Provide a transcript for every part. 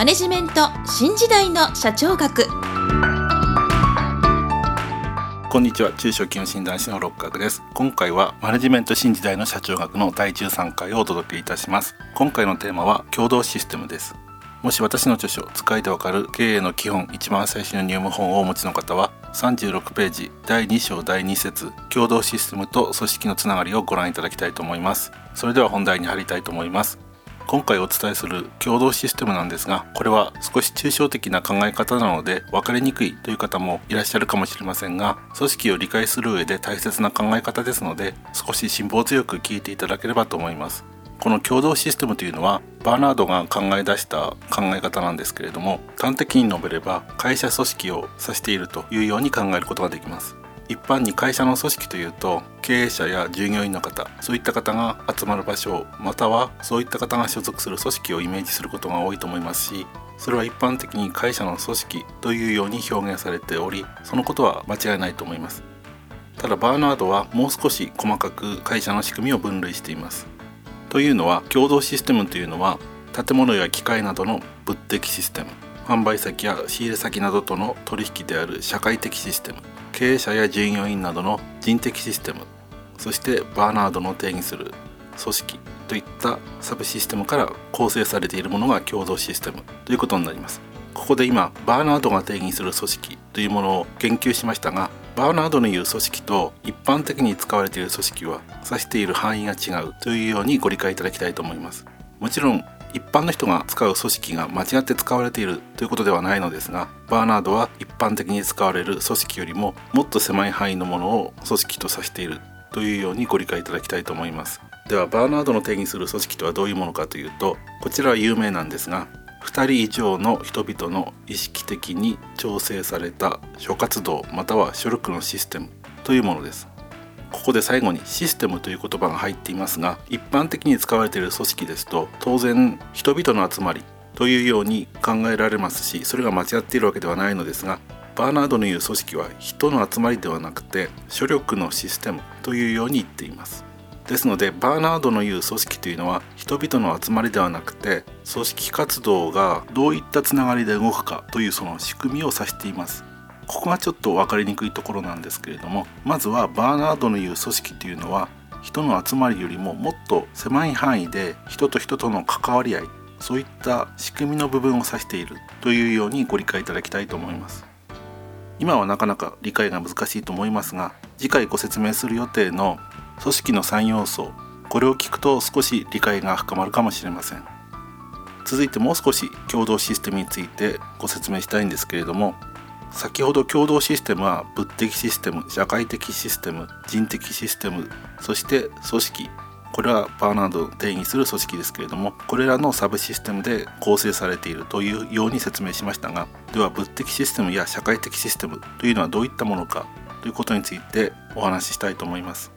マネジメント新時代の社長学。こんにちは中小企業診断士の六角です。今回はマネジメント新時代の社長学の第13回をお届けいたします。今回のテーマは共同システムです。もし私の著書使いでわかる経営の基本一番最初の入門本をお持ちの方は36ページ第2章第2節共同システムと組織のつながりをご覧いただきたいと思います。それでは本題に入りたいと思います。今回お伝えする共同システムなんですがこれは少し抽象的な考え方なので分かりにくいという方もいらっしゃるかもしれませんが組織を理解する上で大切な考え方ですので少し辛抱強く聞いていただければと思います。この共同システムというのはバーナードが考え出した考え方なんですけれども端的に述べれば会社組織を指しているというように考えることができます。一般に会社の組織というと経営者や従業員の方そういった方が集まる場所またはそういった方が所属する組織をイメージすることが多いと思いますしそれは一般的に会社の組織というように表現されておりそのことは間違いないと思います。ただバーナードはもう少し細かく会社の仕組みを分類しています。というのは共同システムというのは建物や機械などの物的システム。販売先や仕入れ先などとの取引である社会的システム経営者や従業員などの人的システムそしてバーナードの定義する組織といったサブシステムから構成されているものが共同システムということになります。ここで今バーナードが定義する組織というものを言及しましたがバーナードの言う組織と一般的に使われている組織は指している範囲が違うというようにご理解いただきたいと思います。もちろん一般の人が使う組織が間違って使われているということではないのですがバーナードは一般的に使われる組織よりももっと狭い範囲のものを組織と指しているというようにご理解いただきたいと思います。ではバーナードの定義する組織とはどういうものかというとこちらは有名なんですが2人以上の人々の意識的に調整された諸活動または諸力のシステムというものです。ここで最後にシステムという言葉が入っていますが一般的に使われている組織ですと当然人々の集まりというように考えられますしそれが間違っているわけではないのですがバーナードの言う組織は人の集まりではなくて諸力のシステムというように言っています。ですのでバーナードの言う組織というのは人々の集まりではなくて組織活動がどういったつながりで動くかというその仕組みを指しています。ここがちょっと分かりにくいところなんですけれどもまずはバーナードの言う組織というのは人の集まりよりももっと狭い範囲で人と人との関わり合いそういった仕組みの部分を指しているというようにご理解いただきたいと思います。今はなかなか理解が難しいと思いますが次回ご説明する予定の組織の3要素これを聞くと少し理解が深まるかもしれません。続いてもう少し共同システムについてご説明したいんですけれども先ほど共同システムは物的システム社会的システム人的システムそして組織これはバーナードを定義する組織ですけれどもこれらのサブシステムで構成されているというように説明しましたがでは物的システムや社会的システムというのはどういったものかということについてお話ししたいと思います。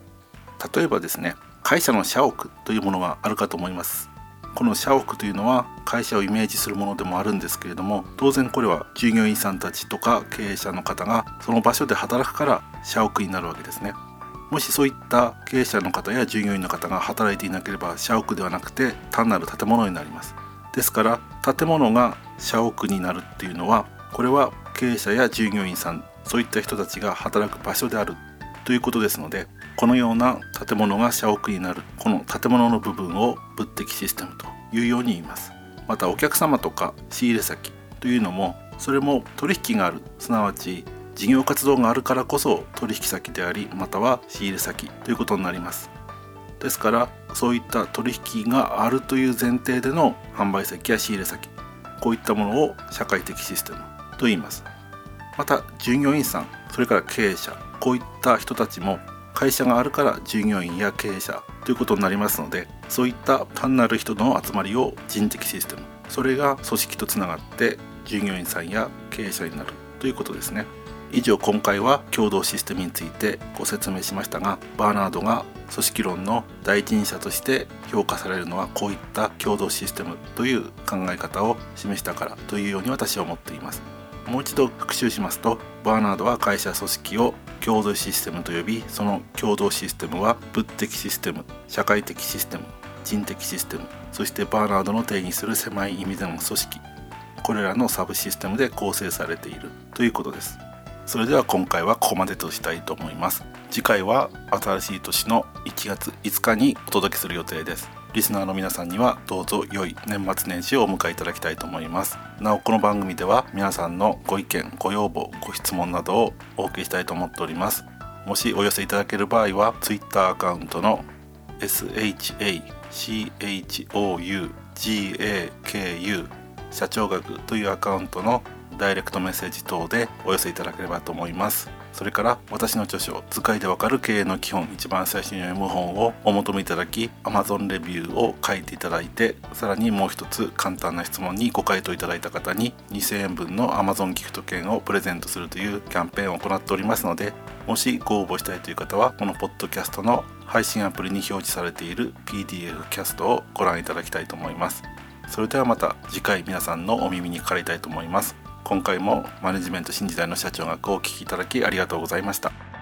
例えばですね会社の社屋というものがあるかと思います。この社屋というのは会社をイメージするものでもあるんですけれども当然これは従業員さんたちとか経営者の方がその場所で働くから社屋になるわけですね。もしそういった経営者の方や従業員の方が働いていなければ社屋ではなくて単なる建物になります。ですから建物が社屋になるっていうのはこれは経営者や従業員さんそういった人たちが働く場所であるということですのでこのような建物が社屋になるこの建物の部分を物的システムというように言います。またお客様とか仕入れ先というのもそれも取引があるすなわち事業活動があるからこそ取引先でありまたは仕入れ先ということになります。ですからそういった取引があるという前提での販売先や仕入れ先こういったものを社会的システムと言います。また従業員さんそれから経営者こういった人たちも会社があるから従業員や経営者ということになりますのでそういった単なる人の集まりを人的システムそれが組織とつながって従業員さんや経営者になるということですね。以上今回は共同システムについてご説明しましたがバーナードが組織論の第一人者として評価されるのはこういった共同システムという考え方を示したからというように私は思っています。もう一度復習しますとバーナードは会社組織を共同システムと呼びその共同システムは物的システム社会的システム人的システムそしてバーナードの定義する狭い意味での組織。これらのサブシステムで構成されている。ということです。それでは今回はここまでとしたいと思います。次回は新しい年の1月5日にお届けする予定です。リスナーの皆さんにはどうぞ良い年末年始をお迎えいただきたいと思います。なおこの番組では皆さんのご意見ご要望ご質問などをお受けしたいと思っております。もしお寄せいただける場合は Twitter アカウントの SHACHOUGAKU 社長学というアカウントのダイレクトメッセージ等でお寄せいただければと思います。それから私の著書「図解でわかる経営の基本」一番最初に読む本をお求めいただき Amazon レビューを書いていただいてさらにもう一つ簡単な質問にご回答いただいた方に2000円分の Amazon ギフト券をプレゼントするというキャンペーンを行っておりますのでもしご応募したいという方はこのポッドキャストの配信アプリに表示されている PDF キャストをご覧いただきたいと思います。それではまた次回皆さんのお耳にかかりたいと思います。今回もマネジメント新時代の社長学をお聞きいただきありがとうございました。